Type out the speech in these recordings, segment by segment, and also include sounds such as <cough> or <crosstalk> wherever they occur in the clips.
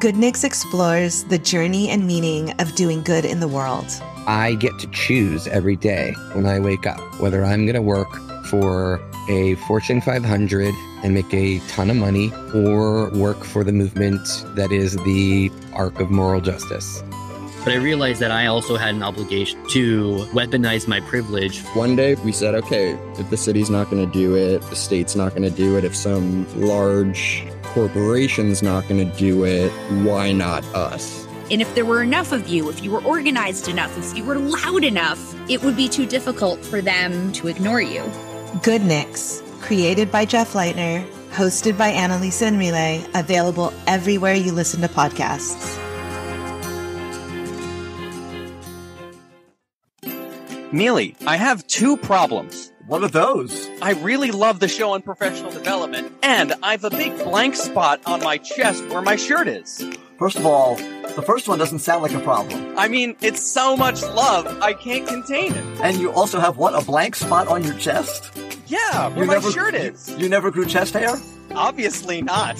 Goodniks explores the journey and meaning of doing good in the world. I get to choose every day when I wake up whether I'm going to work for a Fortune 500 and make a ton of money or work for the movement that is the arc of moral justice. But I realized that I also had an obligation to weaponize my privilege. One day we said, okay, if the city's not going to do it, the state's not going to do it, if some large corporation's not going to do it, why not us? And if there were enough of you, if you were organized enough, if you were loud enough, it would be too difficult for them to ignore you. Goodniks, created by Jeff Leitner, hosted by Annalisa and Relay, available everywhere you listen to podcasts. Mealey, I have two problems. What are those? I really love the show Unprofessional Development, and I have a big blank spot on my chest where my shirt is. First of all, the first one doesn't sound like a problem. I mean, it's so much love, I can't contain it. And you also have what, a blank spot on your chest? Yeah, where You my never- shirt is. You never grew chest hair? Obviously not.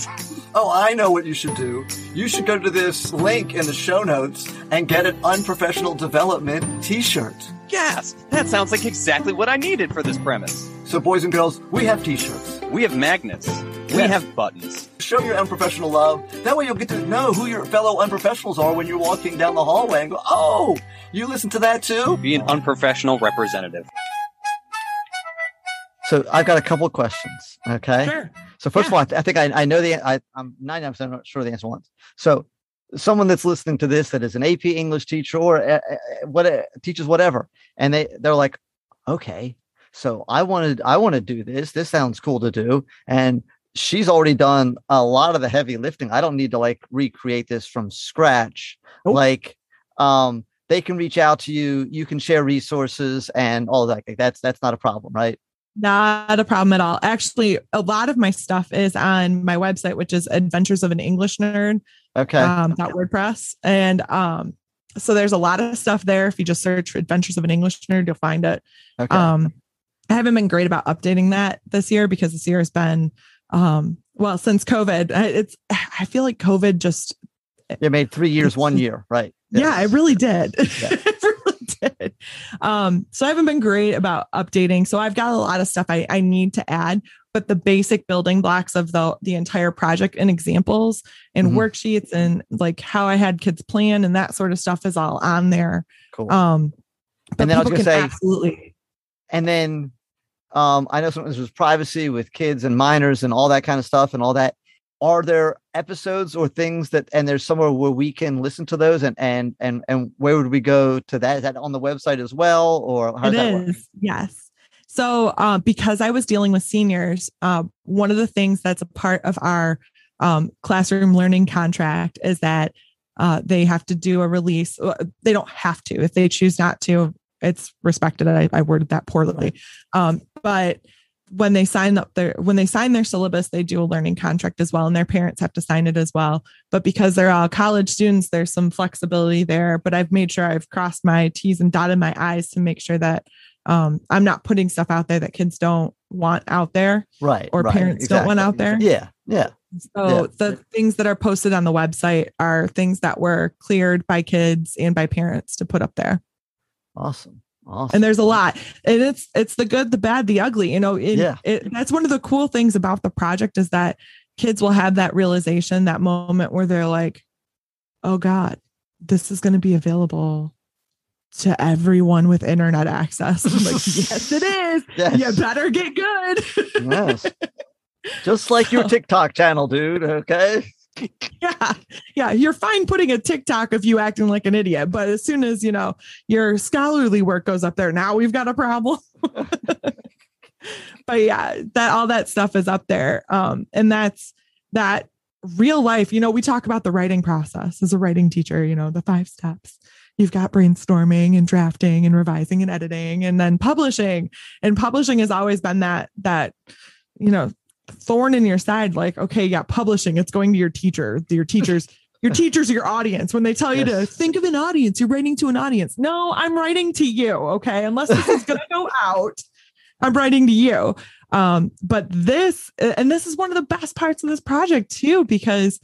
Oh, I know what you should do. You should go to this link in the show notes and get an unprofessional development t-shirt. Yes, that sounds like exactly what I needed for this premise. So boys and girls, we have t-shirts. We have magnets. We Yes. have buttons. Show your unprofessional love. That way you'll get to know who your fellow unprofessionals are when you're walking down the hallway and go, oh, you listen to that too? Be an unprofessional representative. So I've got a couple of questions. Okay. Sure. So first of all, I, th- I think I, I know the I, I'm 99% not sure the answer once. So someone that's listening to this that is an AP English teacher or uh, uh, what uh, teaches whatever, and they they're like, okay, so I wanted I want to do this. This sounds cool to do, and she's already done a lot of the heavy lifting. I don't need to like recreate this from scratch. Like, um, they can reach out to you. You can share resources and all that. Like, That's that's not a problem, right? Not a problem at all. Actually, a lot of my stuff is on my website, which is Adventures of an English Nerd. Okay. Um, WordPress, and um, so there's a lot of stuff there. If you just search for Adventures of an English Nerd, you'll find it. Okay. Um, I haven't been great about updating that this year because this year has been, um, well, since COVID. I- It's I feel like COVID just You made three years, one <laughs> year, right? yeah, I really did. Yeah. <laughs> Did. Um, so I haven't been great about updating. So I've got a lot of stuff I, I need to add, but the basic building blocks of the the entire project and examples and Mhm. worksheets and like how I had kids plan and that sort of stuff is all on there. Cool. Um, but And then I was gonna say- absolutely and then um i know sometimes there's privacy with kids and minors and all that kind of stuff and all that are there episodes or things that and there's somewhere where we can listen to those and and and and where would we go to that is that on the website as well or how It does that work yes. So, uh, because I was dealing with seniors, uh, one of the things that's a part of our um, classroom learning contract is that uh, they have to do a release. Uh, They don't have to if they choose not to. It's respected. I, I worded that poorly, um, but when they sign up their when they sign their syllabus, they do a learning contract as well, and their parents have to sign it as well. But because they're all college students, there's some flexibility there. But I've made sure I've crossed my T's and dotted my I's to make sure that um, I'm not putting stuff out there that kids don't want out there right or right, parents don't want out there. yeah yeah So Yeah. the things that are posted on the website are things that were cleared by kids and by parents to put up there. awesome awesome And there's a lot. And it's it's the good, the bad, the ugly. You know, it, Yeah. it, that's one of the cool things about the project is that kids will have that realization, that moment where they're like, "Oh God, this is going to be available to everyone with internet access." I'm like, <laughs> yes, it is. Yes. You better get good. yes <laughs> just like your tiktok channel dude okay yeah yeah you're fine putting a tiktok of you acting like an idiot but as soon as you know your scholarly work goes up there now we've got a problem <laughs> but yeah that all that stuff is up there um and that's that real life you know we talk about the writing process as a writing teacher you know the five steps you've got brainstorming and drafting and revising and editing and then publishing. And publishing has always been that that you know thorn in your side like okay yeah publishing it's going to your teacher your teachers <laughs> your teachers your audience. When they tell you to think of an audience you're writing to an audience. No i'm writing to you okay? Unless this is going <laughs> to go out i'm writing to you. Um but this and this is one of the best parts of this project too because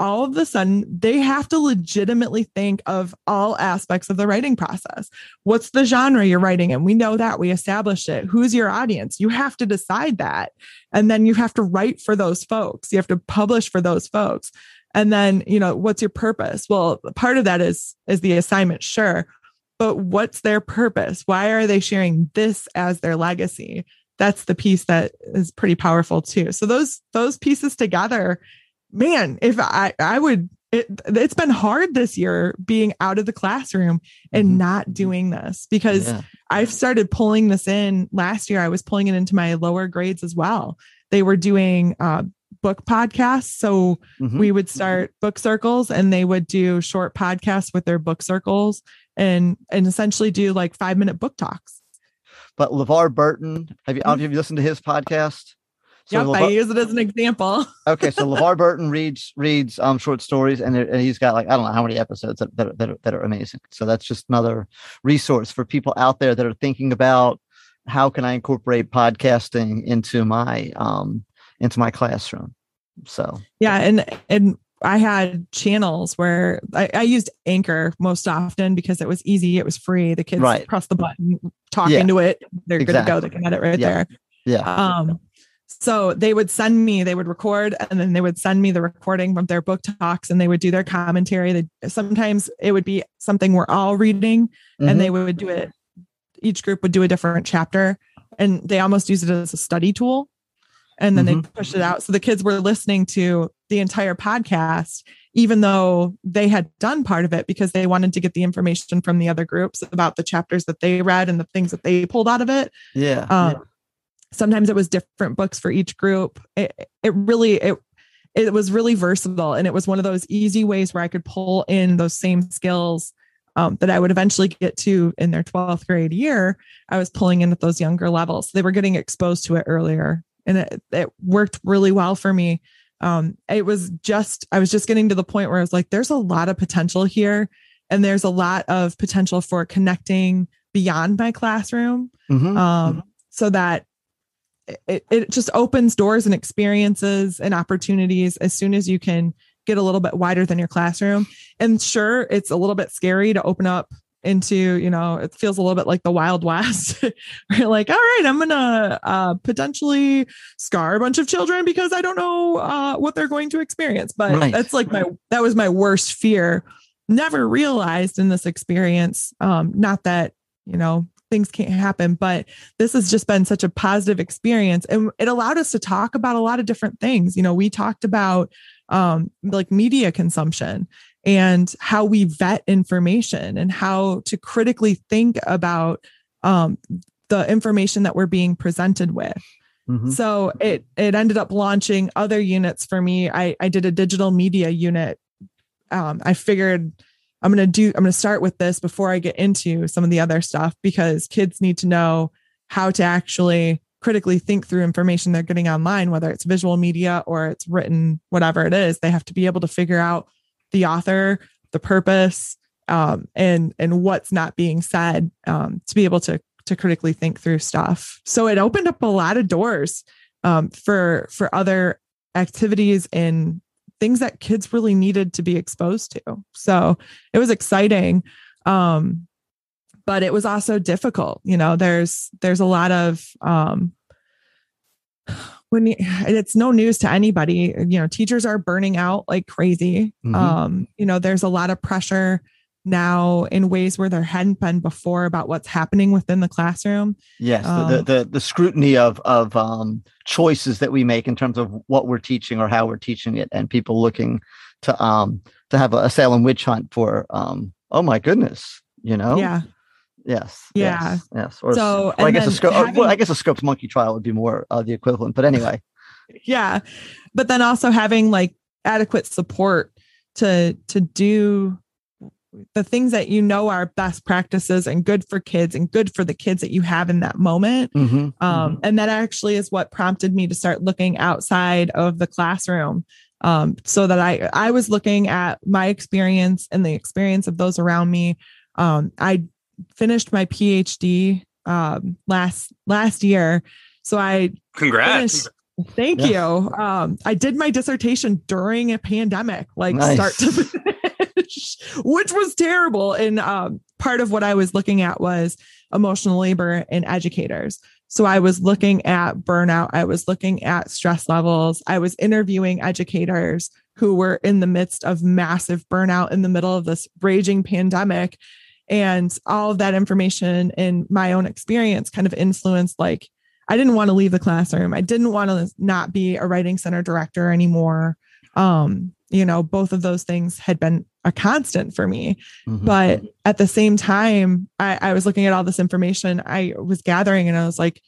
all of a sudden they have to legitimately think of all aspects of the writing process. What's the genre you're writing in? We know that we established it. Who's your audience? You have to decide that. And then you have to write for those folks. You have to publish for those folks. And then, you know, what's your purpose? Well, part of that is is the assignment, sure. But what's their purpose? Why are they sharing this as their legacy? That's the piece that is pretty powerful too. So those those pieces together man, if I I would it, it's been hard this year being out of the classroom and mm-hmm. not doing this because yeah. I've started pulling this in last year. I was pulling it into my lower grades as well. They were doing uh, book podcasts. So mm-hmm. we would start book circles and they would do short podcasts with their book circles and and essentially do like five minute book talks. But LeVar Burton, have you, have you listened to his podcast? So yep, LeVar- I use it as an example. <laughs> okay, so LeVar Burton reads reads um short stories, and, and he's got like I don't know how many episodes that that, that, are, that are amazing. So that's just another resource for people out there that are thinking about how can I incorporate podcasting into my um into my classroom. So yeah, and and I had channels where I, I, used Anchor most often because it was easy, it was free. The kids right. press the button, talk yeah. into it, they're exactly. good to go. They can edit right yeah. there. Yeah. Um, so they would send me, they would record and then they would send me the recording from their book talks and they would do their commentary. They, sometimes it would be something we're all reading mm-hmm. and they would do it. Each group would do a different chapter and they almost use it as a study tool. And then mm-hmm. they push it out. So the kids were listening to the entire podcast, even though they had done part of it because they wanted to get the information from the other groups about the chapters that they read and the things that they pulled out of it. Yeah. Um, yeah sometimes it was different books for each group. It, it really it it was really versatile and it was one of those easy ways where i could pull in those same skills um, that i would eventually get to in their 12th grade year. I was pulling in at those younger levels. They were getting exposed to it earlier and it, it worked really well for me. Um, it was just i was just getting to the point where i was like there's a lot of potential here and there's a lot of potential for connecting beyond my classroom. Mm-hmm. um, so that it, it just opens doors and experiences and opportunities as soon as you can get a little bit wider than your classroom. And sure, it's a little bit scary to open up into, you know, it feels a little bit like the Wild West. <laughs> You're like, all right, I'm gonna uh, potentially scar a bunch of children because I don't know uh, what they're going to experience. But right. that's like my that was my worst fear. Never realized in this experience. Um, not that you know things can't happen but this has just been such a positive experience. And it allowed us to talk about a lot of different things. You know we talked about um, like media consumption and how we vet information and how to critically think about um, the information that we're being presented with. Mm-hmm. so it it ended up launching other units for me. I i did a digital media unit. Um, i figured I'm going to do, I'm going to start with this before I get into some of the other stuff because kids need to know how to actually critically think through information they're getting online, whether it's visual media or it's written, whatever it is. They have to be able to figure out the author, the purpose, um, and and what's not being said um, to be able to to critically think through stuff. So it opened up a lot of doors um, for for other activities in things that kids really needed to be exposed to. So it was exciting. Um, but it was also difficult. You know, there's there's a lot of um when you, <sighs> it's no news to anybody, you know, teachers are burning out like crazy. Mm-hmm. Um, you know, there's a lot of pressure now in ways where there hadn't been before about what's happening within the classroom. Yes, um, the, the the scrutiny of of um, choices that we make in terms of what we're teaching or how we're teaching it, and people looking to um to have a Salem witch hunt for um oh my goodness, you know. Yeah. Yes. Yeah. Yes. yes. Or, so, or I guess a scope. Having, well, I guess a Scopes monkey trial would be more uh, the equivalent. But anyway. <laughs> yeah, but then also having like adequate support to to do the things that you know are best practices and good for kids and good for the kids that you have in that moment. Mm-hmm, um, mm-hmm. And that actually is what prompted me to start looking outside of the classroom. Um, so that I I was looking at my experience and the experience of those around me. Um, I finished my PhD um, last last year, so I congrats. Finished, Thank Yes. you. Um, I did my dissertation during a pandemic, like Nice. start to <laughs> finish, <laughs> which was terrible. And um, part of what I was looking at was emotional labor in educators. So I was looking at burnout. I was looking at stress levels. I was interviewing educators who were in the midst of massive burnout in the middle of this raging pandemic. And all of that information and my own experience kind of influenced like I didn't want to leave the classroom. I didn't want to not be a writing center director anymore. Um, you know, both of those things had been a constant for me. Mhm. But at the same time, I, I was looking at all this information I was gathering and I was like,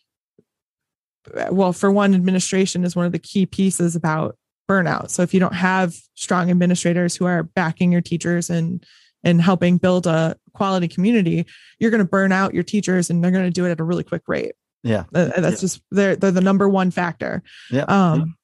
well, for one, administration is one of the key pieces about burnout. So if you don't have strong administrators who are backing your teachers and and helping build a quality community, you're going to burn out your teachers and they're going to do it at a really quick rate. yeah. Uh, That's just they're they're the number one factor. Yeah. Um,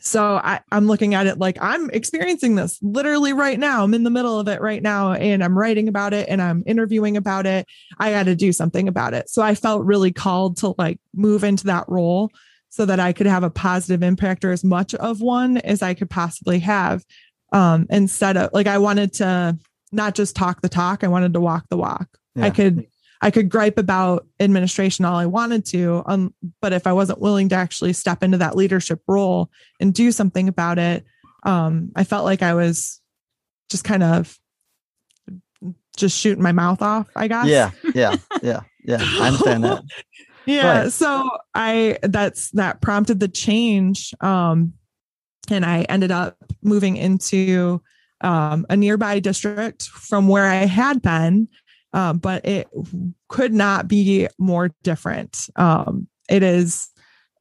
so I, I'm looking at it like I'm experiencing this literally right now. I'm in the middle of it right now, and I'm writing about it and I'm interviewing about it. I got to do something about it. So I felt really called to like move into that role so that I could have a positive impact or as much of one as I could possibly have. Um, instead of like I wanted to not just talk the talk, I wanted to walk the walk. I could I could gripe about administration all I wanted to, um, but if I wasn't willing to actually step into that leadership role and do something about it, um, I felt like I was just kind of just shooting my mouth off. I guess. Yeah. Yeah. Yeah. Yeah. I understand that. <laughs> yeah Right. so i that's that prompted the change um and i ended up moving into um, a nearby district from where i had been um, but it could not be more different um, it is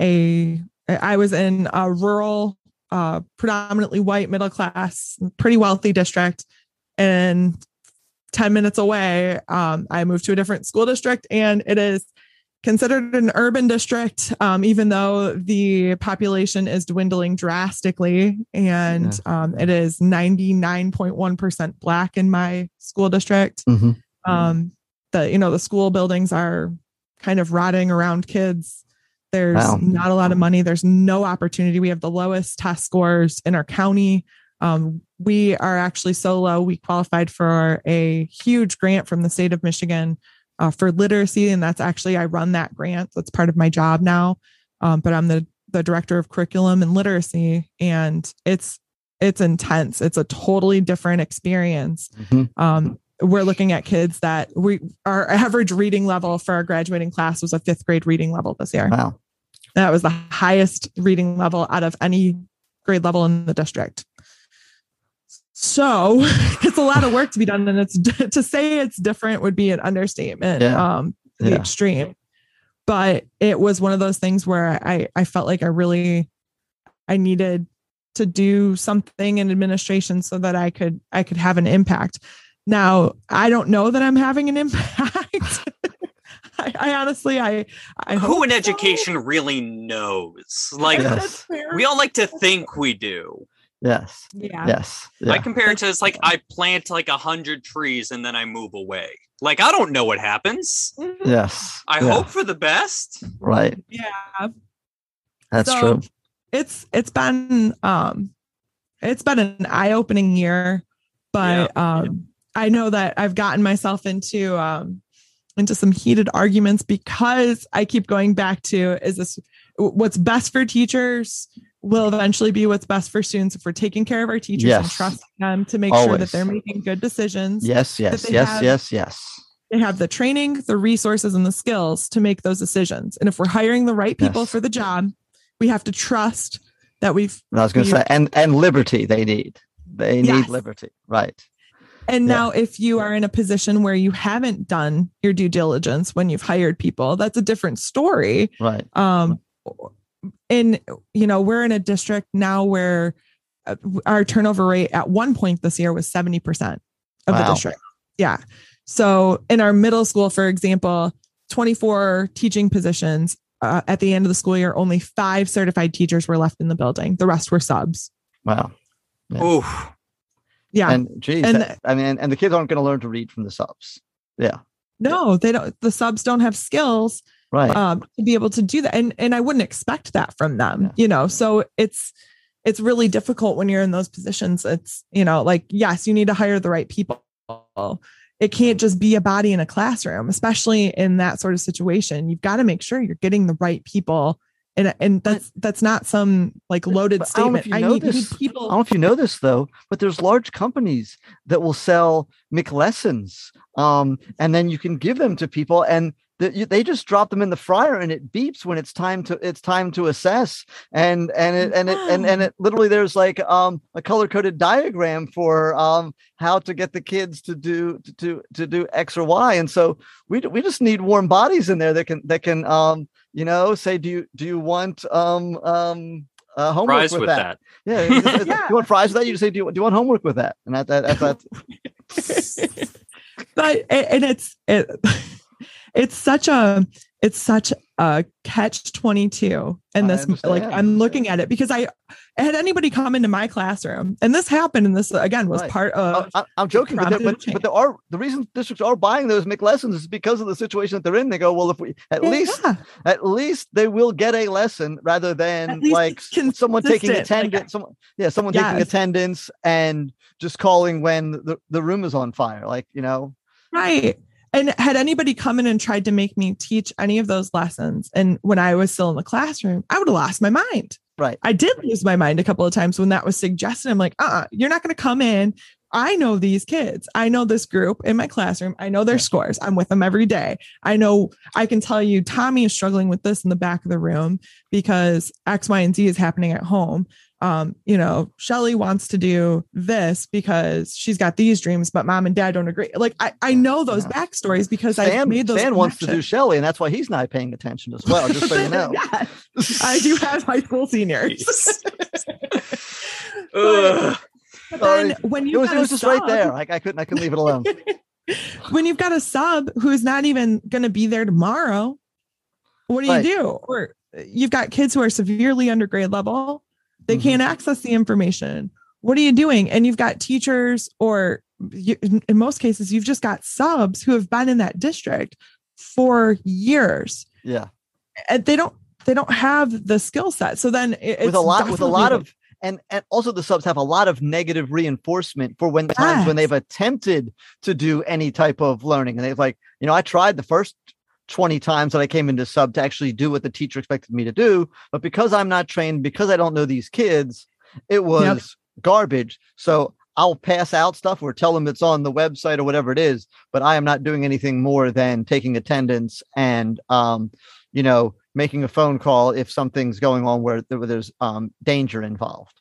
a i was in a rural uh, predominantly white middle class pretty wealthy district and 10 minutes away um, i moved to a different school district and it is considered an urban district, um, even though the population is dwindling drastically. And um, it is 99.1% Black in my school district. Mhm. Um, the, you know, the school buildings are kind of rotting around kids. There's Wow. not a lot of money. There's no opportunity. We have the lowest test scores in our county. Um, we are actually so low. We qualified for a huge grant from the state of Michigan uh, for literacy, and that's actually I run that grant. That's part of my job now. Um, but I'm the the director of curriculum and literacy, and it's it's intense. It's a totally different experience. Mhm. Um, we're looking at kids that we our average reading level for our graduating class was a fifth grade reading level this year. Wow. That was the highest reading level out of any grade level in the district. So <laughs> it's a lot of work to be done, and it's <laughs> to say it's different would be an understatement. Yeah. Um, the Yeah. extreme, but it was one of those things where I I felt like I really I needed to do something in administration so that I could I could have an impact. Now I don't know that I'm having an impact. <laughs> I, I honestly I I Who in so. education really knows? Like, Yes. We all like to think we do. Yes. yeah. Yes. I compare it to it's like I plant like a hundred trees and then I move away. Like I don't know what happens. Yes. I Yeah. hope for the best. Right. Yeah. That's So, true. It's it's been um it's been an eye-opening year, but um I know that I've gotten myself into um into some heated arguments because I keep going back to is this what's best for teachers will eventually be what's best for students if we're taking care of our teachers and trusting them to make sure that they're making good decisions. Yes. Yes. Yes. have- Yes. Yes. They have the training, the resources, and the skills to make those decisions. And if we're hiring the right people Yes. for the job, we have to trust that we've I was going to say, and and liberty they need. They need Yes. liberty. Right. And Yeah. now, if you are in a position where you haven't done your due diligence when you've hired people, that's a different story. Right. Um, and you know, we're in a district now where uh, our turnover rate at one point this year was seventy percent of the Wow. district. Yeah. So in our middle school, for example, twenty-four teaching positions. Uh, at the end of the school year, only five certified teachers were left in the building. The rest were subs. Wow. Yeah. Oof. Yeah. And geez, And- that- I mean, and the kids aren't going to learn to read from the subs. Yeah. No, they don't. The subs don't have skills Right. um, to be able to do that. And and I wouldn't expect that from them, you know. So it's it's really difficult when you're in those positions. It's you know, like yes, you need to hire the right people. It can't just be a body in a classroom, especially in that sort of situation. You've got to make sure you're getting the right people. And, and that's that's not some like loaded But I know statement. I know need, need this. I don't know if you know this though, but there's large companies that will sell McLessons, um, and then you can give them to people, and they just drop them in the fryer, and it beeps when it's time to it's time to assess, and and it and it and, and it literally there's like um, a color coded diagram for um, how to get the kids to do to, to to do X or Y, and so we we just need warm bodies in there that can that can um, you know say do you do you want um um uh, homework Fries with, with that? that. Yeah, it's- <laughs> it's- Yeah. You want fries with that? You just say, do you, do you want homework with that? And that, that, that, that's <laughs> but and it's it, <laughs> it's such a it's such a catch 22 and I this like i'm looking at it because i had anybody come into my classroom and this happened and this again was Right. part of I, I'm joking, but, but, but there are the reason districts are buying those McLessons is because of the situation that they're in. They go, well, if we at Yeah, least at least they will get a lesson rather than like someone taking consistent, like- attendance. someone, yeah, someone taking attendance and just calling when the, the room is on fire. Like you know, right and had anybody come in and tried to make me teach any of those lessons and when i was still in the classroom i would have lost my mind right? I did lose my mind a couple of times when that was suggested. I'm like, uh, uh you're not going to come in. I know these kids. I know this group in my classroom. I know their scores. I'm with them every day. I know I can tell you Tommy is struggling with this in the back of the room because X, Y, and Z is happening at home. Um, you know, Shelly wants to do this because she's got these dreams, but mom and dad don't agree. Like I, I know those Yeah. backstories because I made those. Stan wants to do. Shelley, and that's why he's not paying attention as well. Just so you <laughs> know. I do <laughs> have high school seniors. <laughs> Ugh. But then when It you was, it was just right there. Like I couldn't I couldn't leave it alone. when you've got a sub who's not even going to be there tomorrow, what do Right. you do? Or you've got kids who are severely under grade level, they Mhm. can't access the information. What are you doing? And you've got teachers, or you, in most cases, you've just got subs who have been in that district for years, Yeah. and they don't they don't have the skill set. So then it- with a it's lot with a lot of and and also the subs have a lot of negative reinforcement for when times when they've attempted to do any type of learning and they've like you know i tried the first 20 times that i came into sub to actually do what the teacher expected me to do but because i'm not trained because i don't know these kids it was garbage so i'll pass out stuff or tell them it's on the website or whatever it is but i am not doing anything more than taking attendance and um you know making a phone call if something's going on where, where there's um danger involved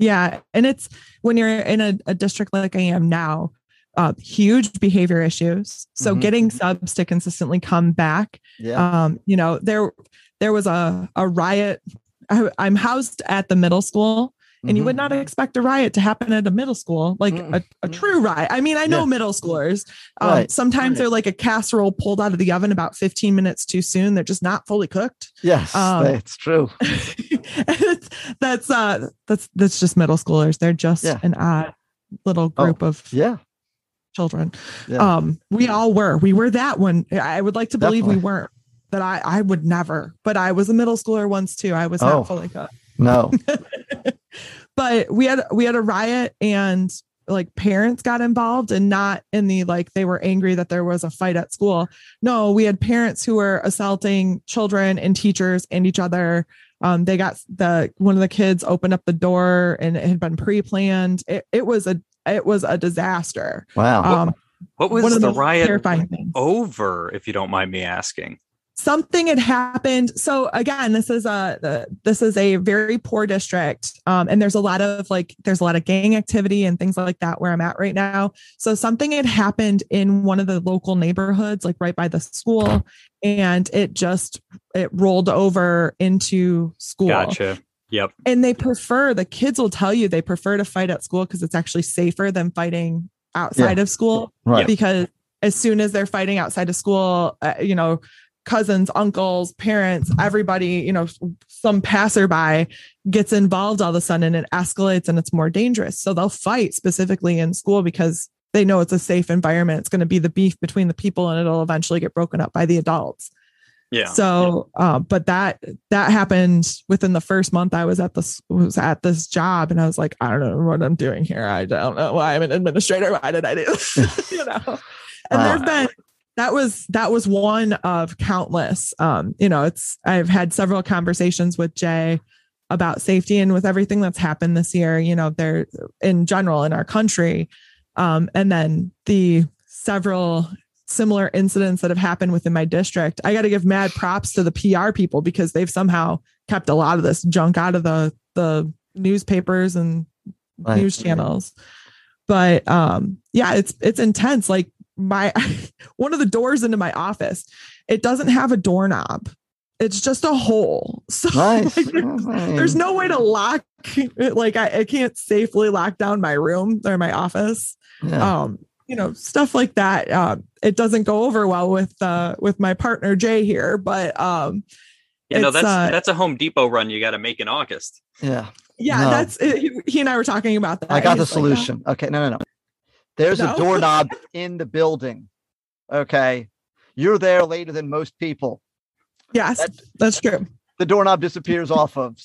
Yeah. And it's when you're in a, a district like I am now, uh, huge behavior issues. So Mhm. getting subs to consistently come back. yeah Um, you know, there there was a, a riot. I, I'm housed at the middle school. And you Mhm. would not expect a riot to happen at a middle school, like Mm-mm. a, a true riot. I mean, I know Yeah. middle schoolers. Um, Right, Sometimes right. they're like a casserole pulled out of the oven about 15 minutes too soon. They're just not fully cooked. yes um, that's true <laughs> that's uh that's that's just middle schoolers they're just Yeah. an odd little Oh, group of yeah children. Yeah. um we all were. We were that one. I would like to believe we weren't that i i would never. But i was a middle schooler once too. I was Oh. fully cooked no. <laughs> But we had we had a riot and like parents got involved and not in the like they were angry that there was a fight at school. No we had parents who were assaulting children and teachers and each other. Um they got the one of the kids opened up the door and it had been pre-planned. It, it was a it was a disaster. Wow. Um What one was of the riot terrifying things. over, if you don't mind me asking? something had happened. So again this is a this is a very poor district um, and there's a lot of like there's a lot of gang activity and things like that where i'm at right now. So something had happened in one of the local neighborhoods like right by the school and it just it rolled over into school. Gotcha. Yep. and they prefer the kids will tell you they prefer to fight at school because it's actually safer than fighting outside of school. Right. Because as soon as they're fighting outside of school uh, you know cousins uncles parents everybody you know some passerby gets involved all of a sudden and it escalates and it's more dangerous. So they'll fight specifically in school because they know it's a safe environment. It's going to be the beef between the people and it'll eventually get broken up by the adults Yeah. So, uh, but that that happened within the first month I was at this was at this job, and I was like, I don't know what I'm doing here. I don't know why I'm an administrator. Why did I do this? <laughs> you know. And there's been that was that was one of countless. Um, you know, it's I've had several conversations with Jay about safety and with everything that's happened this year. You know, there in general in our country, um, and then the several similar incidents that have happened within my district. I got to give mad props to the PR people because they've somehow kept a lot of this junk out of the the newspapers and Right. news channels. But um yeah, it's it's intense. Like my <laughs> one of the doors into my office, it doesn't have a doorknob. It's just a hole. <laughs> So Nice. like, there's, there's no way to lock it. Like I, I can't safely lock down my room or my office Yeah. um you know stuff like that uh, it doesn't go over well with uh with my partner jay here but um You know, it's, that's uh, that's a Home Depot run you got to make in August. yeah. yeah No. that's he, he and i were talking about that I got the He's like, "Oh, solution. okay, no, no, no. There's No. a doorknob in the building. Okay. You're there later than most people. yes That- that's true The doorknob disappears off of.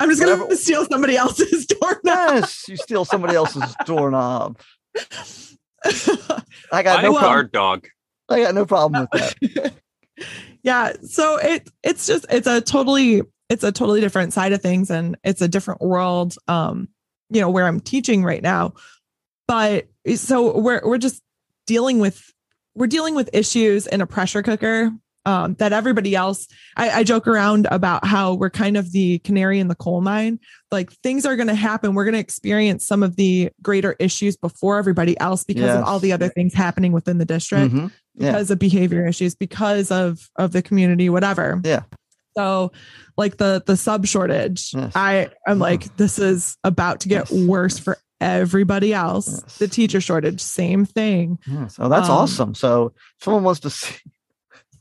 i'm just gonna steal somebody else's <laughs> door now Yes, you steal somebody else's doorknob. <laughs> I got I no a problem. guard dog. I got no problem with that. <laughs> yeah so it it's just it's a totally it's a totally different side of things and it's a different world um you know where i'm teaching right now but so we're we're just dealing with we're dealing with issues in a pressure cooker um, that everybody else I, I joke around about how we're kind of the canary in the coal mine like things are going to happen we're going to experience some of the greater issues before everybody else because of all the other things happening within the district Mhm. Yeah. because of behavior issues because of of the community whatever Yeah. so like the the sub shortage Yes. i i'm Mhm. like this is about to get Yes. worse for everybody else Yes. the teacher shortage same thing Yeah, so that's Um, awesome. So someone wants to <laughs> see,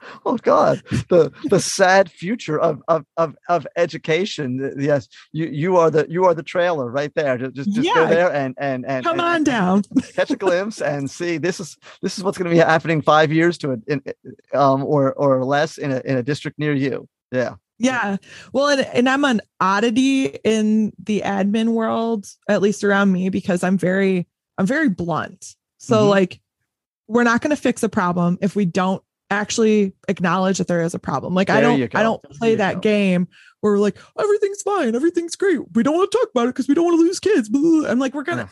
<laughs> oh God, the the sad future of of of, of education. Yes, you you are the you are the trailer right there. Just just, just go there and and and come and- on down catch a <laughs> glimpse and see this is this is what's going to be happening five years to a in, um or or less in a in a district near you. Yeah. yeah well and, and i'm an oddity in the admin world at least around me because i'm very i'm very blunt so Mhm. like we're not going to fix a problem if we don't actually acknowledge that there is a problem. Like i don't i don't play that go. game where we're like everything's fine. Everything's great. We don't want to talk about it because we don't want to lose kids. I'm like we're gonna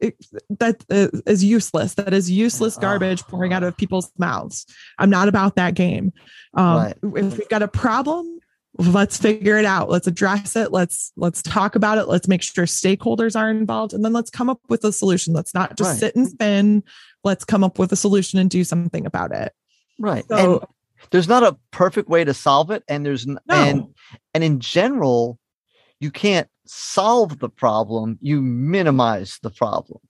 it, that is- useless. That is useless garbage pouring out of people's mouths. I'm not about that game. Um if we've got a problem let's figure it out. Let's address it. Let's let's talk about it. Let's make sure stakeholders are involved. And then let's come up with a solution. Let's not just Right. sit and spin. Let's come up with a solution and do something about it Right. so and there's not a perfect way to solve it and there's No. and and in general you can't solve the problem you minimize the problem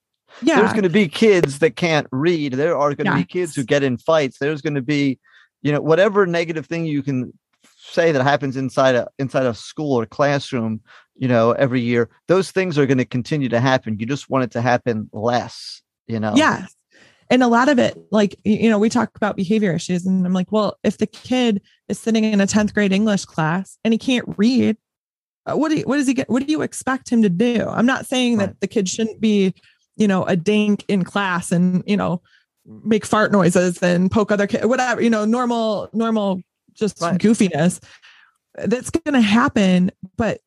yeah there's going to be kids that can't read there are going to be kids who get in fights there's going to be you know whatever negative thing you can say that happens inside a inside a school or classroom you know every year those things are going to continue to happen you just want it to happen less you know Yes. And a lot of it, like, you know, we talk about behavior issues, and I'm like, well, if the kid is sitting in a 10th grade English class and he can't read, uh, what do you, what does he get? What do you expect him to do? I'm not saying Right. that the kid shouldn't be, you know, a dink in class and, you know, make fart noises and poke other kids, whatever, you know, normal, normal, just Right. goofiness. That's going to happen. But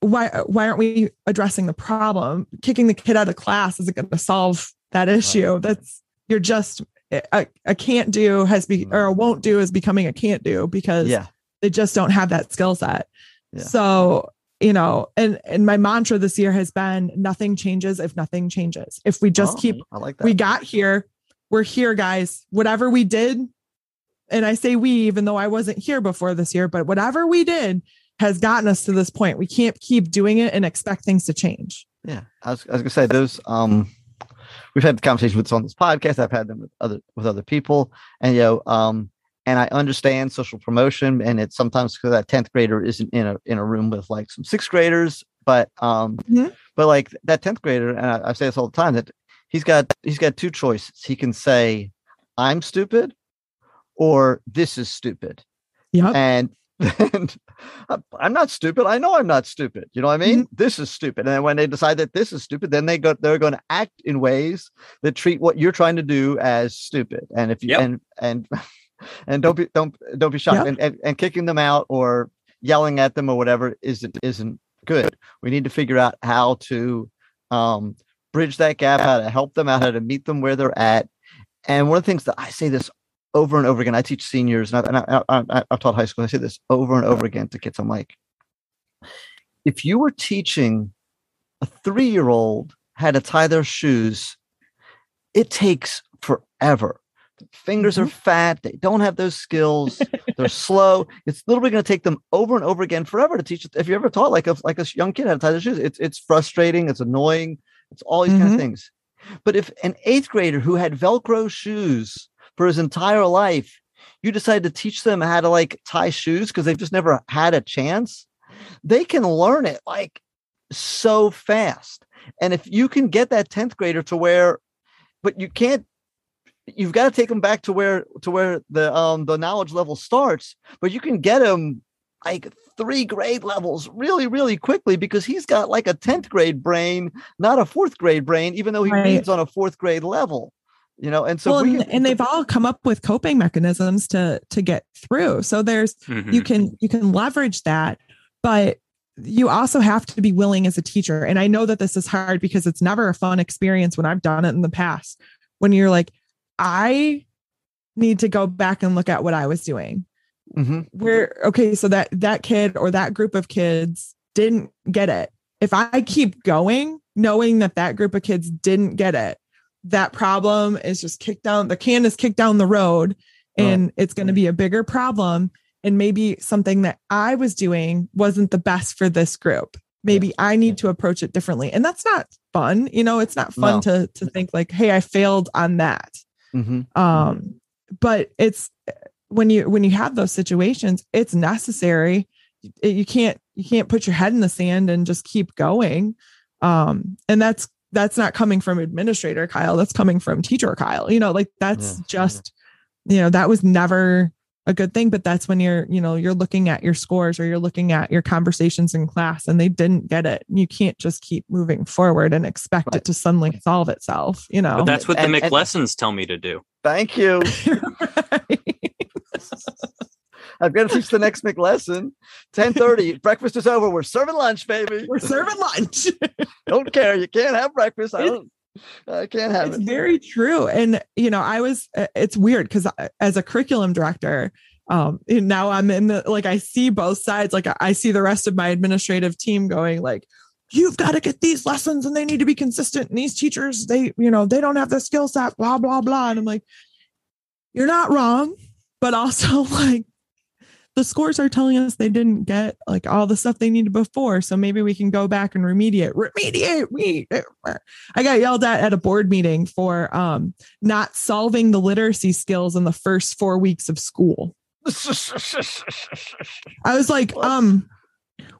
why, why aren't we addressing the problem? Kicking the kid out of class isn't going to solve that issue. That's you're just a, a can't do has be or a won't do is becoming a can't do because yeah they just don't have that skill set. Yeah. So, you know, and and my mantra this year has been nothing changes if nothing changes. If we just Oh, keep i like that we got here, we're here guys. Whatever we did, and I say we even though I wasn't here before this year, but whatever we did has gotten us to this point. We can't keep doing it and expect things to change. Yeah, I was, I was gonna say those. Um, we've had the conversations with on this podcast. I've had them with other with other people, and you know, um, and I understand social promotion, and it's sometimes because that tenth grader isn't in a in a room with like some sixth graders, but um, Mhm. but like that tenth grader, and I, I say this all the time that he's got he's got two choices. He can say, "I'm stupid," or "This is stupid." Yep. And, <laughs> and I'm not stupid. I know I'm not stupid. You know what I mean? This is stupid. And then when they decide that this is stupid, then they go they're going to act in ways that treat what you're trying to do as stupid. And if you Yep. and and <laughs> and don't be don't don't be shocked Yep. and, and and kicking them out or yelling at them or whatever isn't isn't good. We need to figure out how to um bridge that gap, how to help them out, how to meet them where they're at. And one of the things that I say this over and over again, I teach seniors and, I, and I, I, I, I've taught high school. I say this over and over again to kids. I'm like, if you were teaching a three year old how to tie their shoes, it takes forever. Fingers are fat. They don't have those skills. They're <laughs> slow. It's literally going to take them over and over again forever to teach. If you ever taught like a like a young kid how to tie their shoes, it's it's frustrating. It's annoying. It's all these kind Mhm. of things. But if an eighth grader who had Velcro shoes for his entire life, you decide to teach them how to like tie shoes because they've just never had a chance, they can learn it like so fast. And if you can get that 10th grader to where, but you can't, you've got to take them back to where to where the um the knowledge level starts, but you can get them like three grade levels really, really quickly because he's got like a 10th grade brain, not a fourth grade brain, even though he Right. reads on a fourth grade level. You know, and so well, we and, can- and they've all come up with coping mechanisms to to get through. So there's Mhm. you can you can leverage that, but you also have to be willing as a teacher. And I know that this is hard because it's never a fun experience when I've done it in the past. When you're like, I need to go back and look at what I was doing. Mhm. Where okay, so that that kid or that group of kids didn't get it. If I keep going, knowing that that group of kids didn't get it, that problem is just kicked down. The can is kicked down the road, and it's going to be a bigger problem. And maybe something that I was doing wasn't the best for this group. Maybe I need to approach it differently, and that's not fun. You know, it's not fun No. to to think like, "Hey, I failed on that." Mhm. um but it's when you when you have those situations it's necessary you can't you can't put your head in the sand and just keep going um and that's that's not coming from administrator kyle that's coming from teacher kyle you know like that's Yeah. just you know that was never a good thing but that's when you're you know you're looking at your scores or you're looking at your conversations in class and they didn't get it you can't just keep moving forward and expect it to suddenly solve itself you know But that's what the And- and- McLessons tell me to do. Thank you. <laughs> <laughs> I've got to teach the next McLesson. 1030. <laughs> breakfast is over. We're serving lunch, baby. we're serving lunch <laughs> Don't care. You can't have breakfast. I don't I can't have it's it. very true and you know i was uh, it's weird because as a curriculum director um now i'm in the like i see both sides like I- i see the rest of my administrative team going like you've got to get these lessons and they need to be consistent and these teachers they you know they don't have the skill set blah blah blah and i'm like you're not wrong but also <laughs> like the scores are telling us they didn't get like all the stuff they needed before. So maybe we can go back and remediate remediate we I got yelled at at a board meeting for um, not solving the literacy skills in the first four weeks of school. <laughs> I was like, um,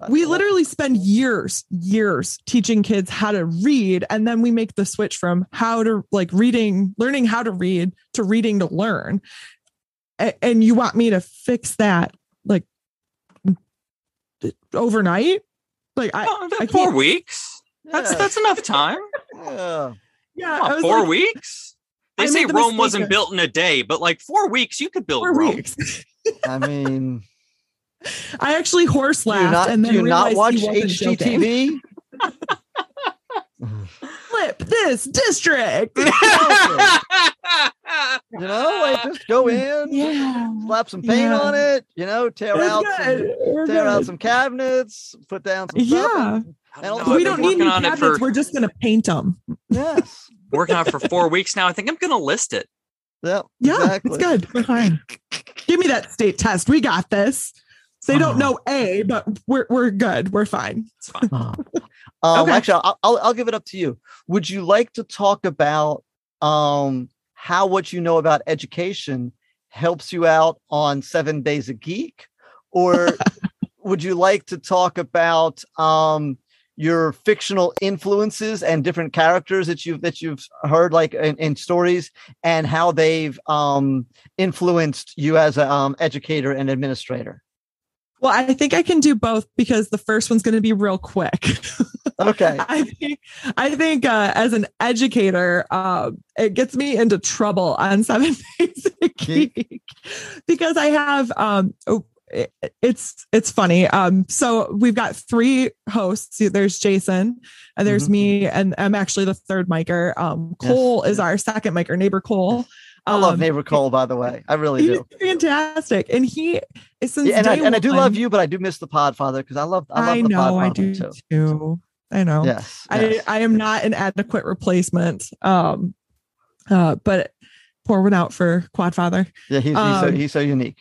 we literally spend years, years teaching kids how to read, and then we make the switch from how to like reading, learning how to read to reading to learn. And you want me to fix that overnight? Like I, Oh, I four can't- weeks. That's Yeah. that's enough time. Yeah. yeah, on, four like, weeks. They I say the Rome wasn't of- built in a day, but like four weeks, you could build four Rome. weeks. <laughs> I mean, I actually horse do you laughed not, and then do you not watch he wasn't joking. HGTV? <laughs> Flip this district. <laughs> <laughs> You know, like just go in, yeah, slap some paint Yeah. on it, you know, tear We're out good. some We're tear out some cabinets, put down some. Yeah, and- And don't we don't need working new cabinets. for We're just gonna paint them. Yes. <laughs> working on it for four weeks now. I think I'm gonna list it. Yeah. Yeah, exactly. it's good. We're fine. Give me that state test. We got this. They don't uh-huh. know A, but we're we're good. We're fine. It's fine. Um, Okay. Actually, I'll, I'll I'll give it up to you. Would you like to talk about um how what you know about education helps you out on Seven Days a Geek, or <laughs> would you like to talk about um your fictional influences and different characters that you've that you've heard like in, in stories and how they've um influenced you as an um, educator and administrator Well, I think I can do both because the first one's going to be real quick. <laughs> okay I think I think uh, as an educator, uh, it gets me into trouble on <laughs> Seven Days a Geek because I have um, oh, it's it's funny. Um, so we've got three hosts. There's Jason, and there's Mhm. me, and I'm actually the third micer. Um, Yes. Cole is our second micer, neighbor Cole. I love Um, neighbor cole by the way i really He's do fantastic, and he since Yeah, and I, and I do love you but i do miss the podfather because i love i love I the know I podfather do too too. I know. yes, I, yes. I am not an adequate replacement. Um, uh, but pour one out for podfather. yeah he's, he's so um, he's so unique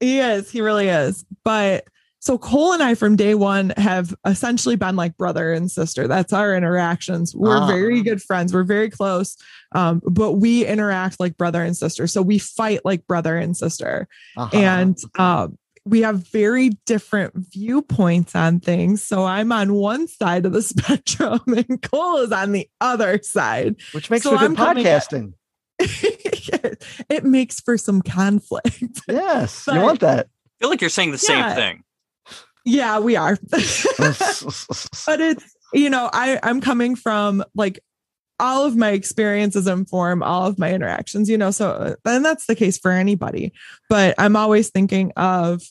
He is, he really is. But so Cole and I from day one have essentially been like brother and sister. That's our interactions. We're Ah. very good friends. We're very close. Um, but we interact like brother and sister. So we fight like brother and sister Uh-huh. and um, we have very different viewpoints on things. So I'm on one side of the <laughs> spectrum, and Cole is on the other side. which makes so for good I'm at- podcasting <laughs> it makes for some conflict. yes you want that I feel like you're saying the Yeah. same thing. Yeah, we are. <laughs> <laughs> but it's you know, I I'm coming from like all of my experiences inform all of my interactions, you know. So uh, and that's the case for anybody. But I'm always thinking of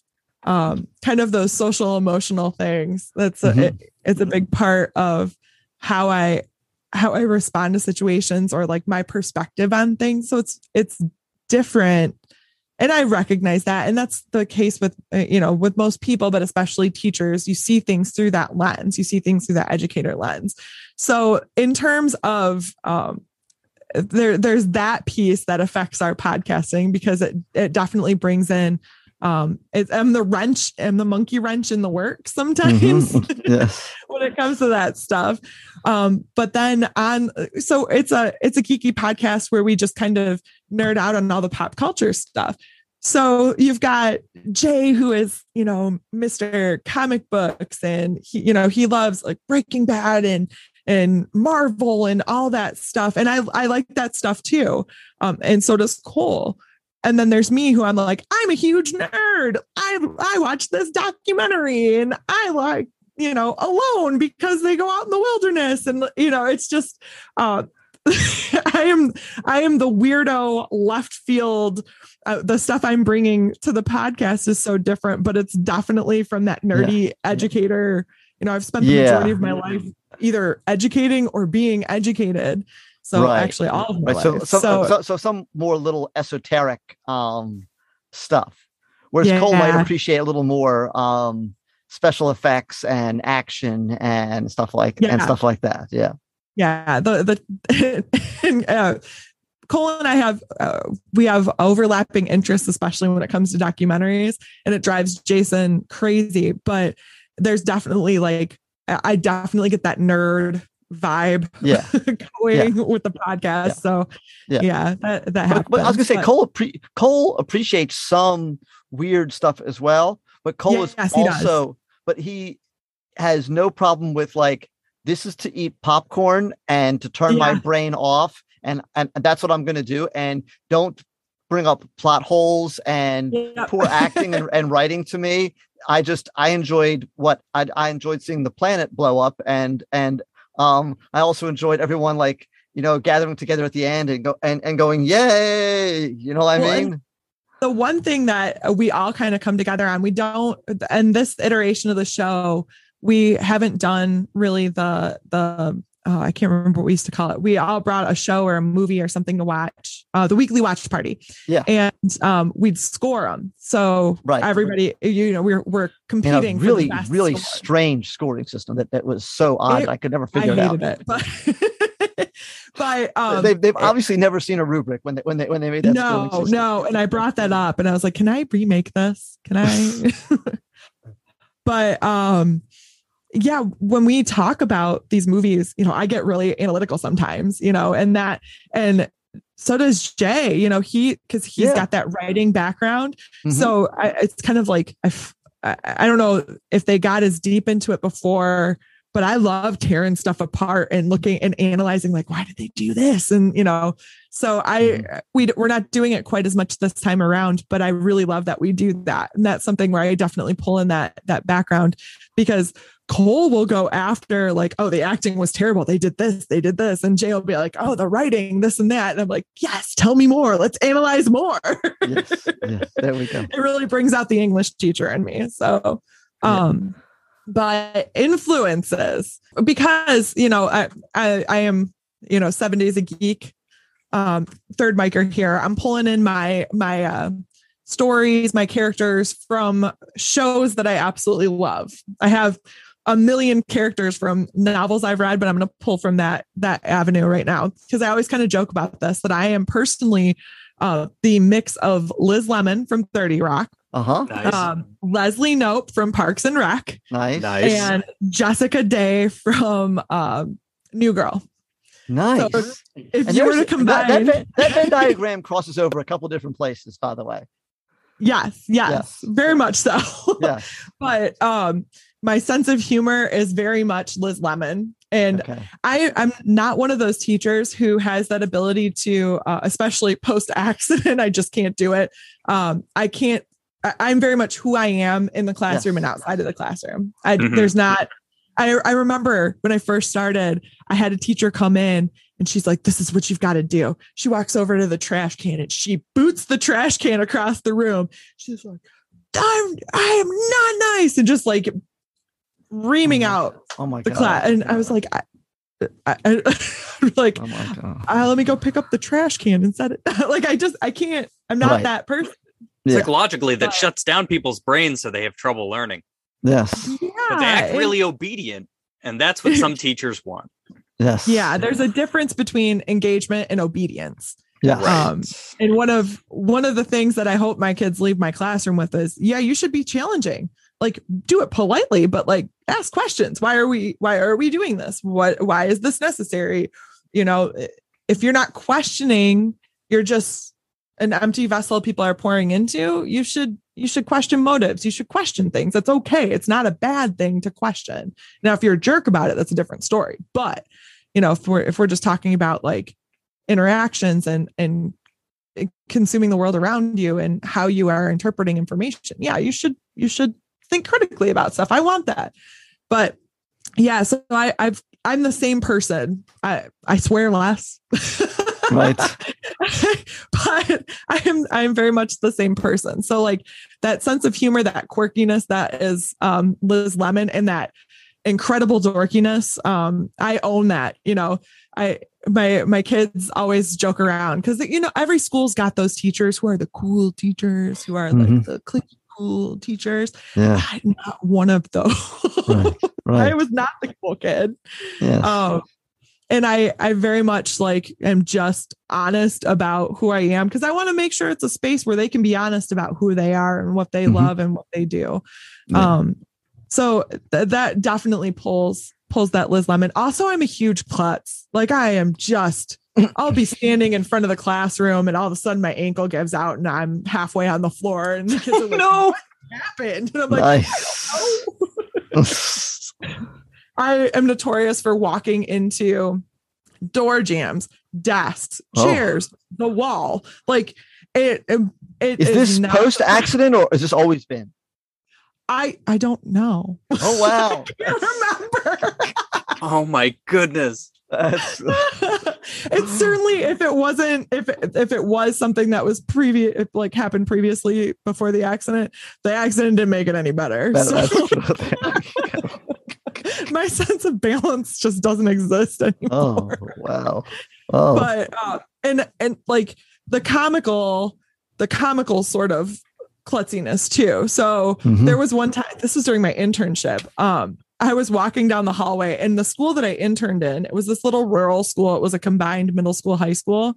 um kind of those social emotional things. That's a, Mhm. it, it's a big part of how I how I respond to situations or like my perspective on things. So it's it's different and i recognize that and that's the case with uh, you know with most people but especially teachers you see things through that lens you see things through that educator lens so in terms of um there there's that piece that affects our podcasting because it it definitely brings in um it, i'm the wrench i'm the monkey wrench in the work sometimes Mhm. <laughs> yes when it comes to that stuff. Um, but then on so it's a it's a geeky podcast where we just kind of nerd out on all the pop culture stuff. So you've got Jay, who is, you know, Mr. Comic Books, and he, you know, he loves like Breaking Bad and and Marvel and all that stuff. And I I like that stuff too. Um, and so does Cole. And then there's me who I'm like, I'm a huge nerd. I I watched this documentary and I like you know, alone because they go out in the wilderness. And, you know, it's just, uh, <laughs> I am, I am the weirdo left field. Uh, the stuff I'm bringing to the podcast is so different, but it's definitely from that nerdy educator. You know, I've spent the Yeah. majority of my life either educating or being educated. So Right. actually all of my right so, life. so, So, so so some more little esoteric um stuff whereas cole might appreciate a little more um special effects and action and stuff like and stuff like that yeah yeah the the <laughs> and, uh, Cole and I have uh, we have overlapping interests, especially when it comes to documentaries, and it drives Jason crazy. But there's definitely like I definitely get that nerd vibe yeah <laughs> going with the podcast. Yeah. So Yeah. yeah, that that but, happens. but i was gonna say But- cole appre- cole appreciates some weird stuff as well but cole is Yes, does. also but he has no problem with like this is to eat popcorn and to turn my brain off and and that's what i'm gonna do and don't bring up plot holes and poor <laughs> acting and, and writing to me. I just i enjoyed what I, I enjoyed seeing the planet blow up and and um i also enjoyed everyone like you know gathering together at the end and go and, and going yay! You know what i Well, and- mean? the one thing that we all kind of come together on we don't and this iteration of the show we haven't done really the the oh, I can't remember what we used to call it. We all brought a show or a movie or something to watch, uh, the weekly watch party. Yeah. And um, we'd score them. So Right. everybody, you know, we're, we're in a competing. for the really really score. strange scoring system that, that was so odd It- i could never I figure it out it, but, <laughs> but um, they've, they've obviously never seen a rubric when they when they when they made that no, no. And I brought that up and I was like, can I remake this? Can I? <laughs> but um, yeah, when we talk about these movies, you know, I get really analytical sometimes, you know, and that, and so does Jay, you know, he, cause he's Yeah. got that writing background. Mhm. So I, it's kind of like, I, I don't know if they got as deep into it before but I love tearing stuff apart and looking and analyzing like why did they do this and you know so I Mm-hmm. we we're not doing it quite as much this time around but I really love that we do that and that's something where I definitely pull in that that background because Cole will go after like oh the acting was terrible they did this they did this and Jay will be like oh the writing this and that and I'm like yes tell me more let's analyze more yes, yes, there we go. <laughs> it really brings out the English teacher in me. So, um, but influences because you know I, I I am you know seven days a geek, um, third micer here. I'm pulling in my my uh, stories, my characters from shows that I absolutely love. I have a million characters from novels I've read, but I'm going to pull from that that avenue right now because I always kind of joke about this that I am personally uh, the mix of Liz Lemon from 30 Rock, Uh huh. Nice. um, Leslie Knope from Parks and Rec, Nice. Nice. and Jessica Day from um, New Girl. Nice. So if And you were to that- combine, that, Venn- that Venn diagram crosses over a couple different places, by the way. yes, yes, Yes. very much so. Yeah. <laughs> but um, my sense of humor is very much Liz Lemon. And Okay. I, I'm not one of those teachers who has that ability to, uh, especially post accident. <laughs> I just can't do it. Um, I can't. I, I'm very much who I am in the classroom and outside of the classroom. I, Mhm. There's not. I, I remember when I first started, I had a teacher come in and she's like, "This is what you've got to do." She walks over to the trash can and she boots the trash can across the room. She's like, "I'm I am not nice," and just like reaming out Oh my the god. class. And I was like, I, I, I <laughs> like, Oh my god. uh, let me go pick up the trash can and set it. like, I just, I can't, I'm not Right. that person. Yeah. Psychologically, that But- shuts down people's brains so they have trouble learning. Yes. But they act and- really obedient. And that's what some <laughs> teachers want. Yes. yeah. There's a difference between engagement and obedience. Yeah. Um, and one of one of the things that I hope my kids leave my classroom with is, yeah, you should be challenging. Like, do it politely, but like, ask questions. Why are we? Why are we doing this? What? Why is this necessary? You know, if you're not questioning, you're just an empty vessel people are pouring into. You should you should question motives. You should question things. That's okay. It's not a bad thing to question. Now, if you're a jerk about it, that's a different story. But you know, if we're if we're just talking about like interactions and and eh, consuming the world around you and how you are interpreting information yeah you should you should think critically about stuff. I want that. But yeah so i i've i'm the same person. I i swear less. <laughs> Right. but i am i am very much the same person. So like that sense of humor that quirkiness that is um liz lemon and that incredible dorkiness um i own that you know. I my my kids always joke around because you know every school's got those teachers who are the cool teachers who are like Mhm. the clicky cool teachers Yeah. i'm not one of those Right. <laughs> Right. i was not the cool kid Yes. um and i i very much like am just honest about who i am because i want to make sure it's a space where they can be honest about who they are and what they Mhm. love and what they do Yeah. um so th- that definitely pulls pulls that liz lemon also i'm a huge klutz like i am just I'll be standing in front of the classroom and all of a sudden my ankle gives out and I'm halfway on the floor and the kids are like, No. what happened? And I'm like, nice. <laughs> I am notorious for walking into door jams, desks, Oh. chairs, the wall. Like it, um, it, it Is this not- post accident or has this always been? I I don't know. Oh wow. <laughs> I can't remember. Oh my goodness. <laughs> <laughs> It's certainly if it wasn't if it, if it was something that was previous like happened previously before the accident, the accident didn't make it any better. that- So <laughs> my sense of balance just doesn't exist anymore. Oh wow. Oh but uh, and and like the comical the comical sort of klutziness too so Mhm. there was one time this was during my internship um i was walking down the hallway and the school that i interned in it was this little rural school. It was a combined middle school high school.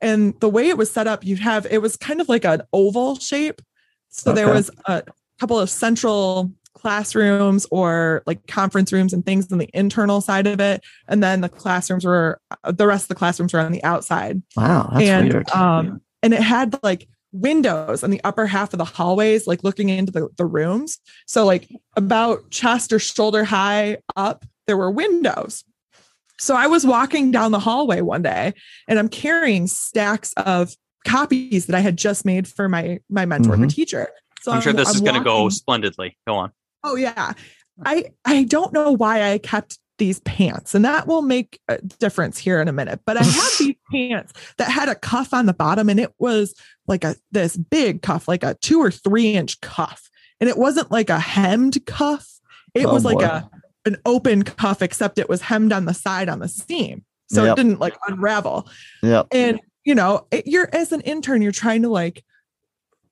And the way it was set up you'd have it was kind of like an oval shape. So there was a couple of central classrooms or like conference rooms and things on the internal side of it. And then the classrooms were the rest of the classrooms were on the outside. Wow. That's and weird. um and it had like windows on the upper half of the hallways like looking into the, the rooms so like about chest or shoulder high up there were windows. So I was walking down the hallway one day and I'm carrying stacks of copies that I had just made for my my mentor, Mhm. my teacher. So I'm sure this I'm is going to go splendidly. Go on. Oh yeah. I I don't know why I kept these pants and that will make a difference here in a minute. But I <laughs> had these pants that had a cuff on the bottom and it was like a this big cuff, like a 2 or 3 inch cuff. And it wasn't like a hemmed cuff. It Oh, was like boy. a an open cuff except it was hemmed on the side on the seam. So Yep. it didn't like unravel Yep. and you know it- you're as an intern you're trying to like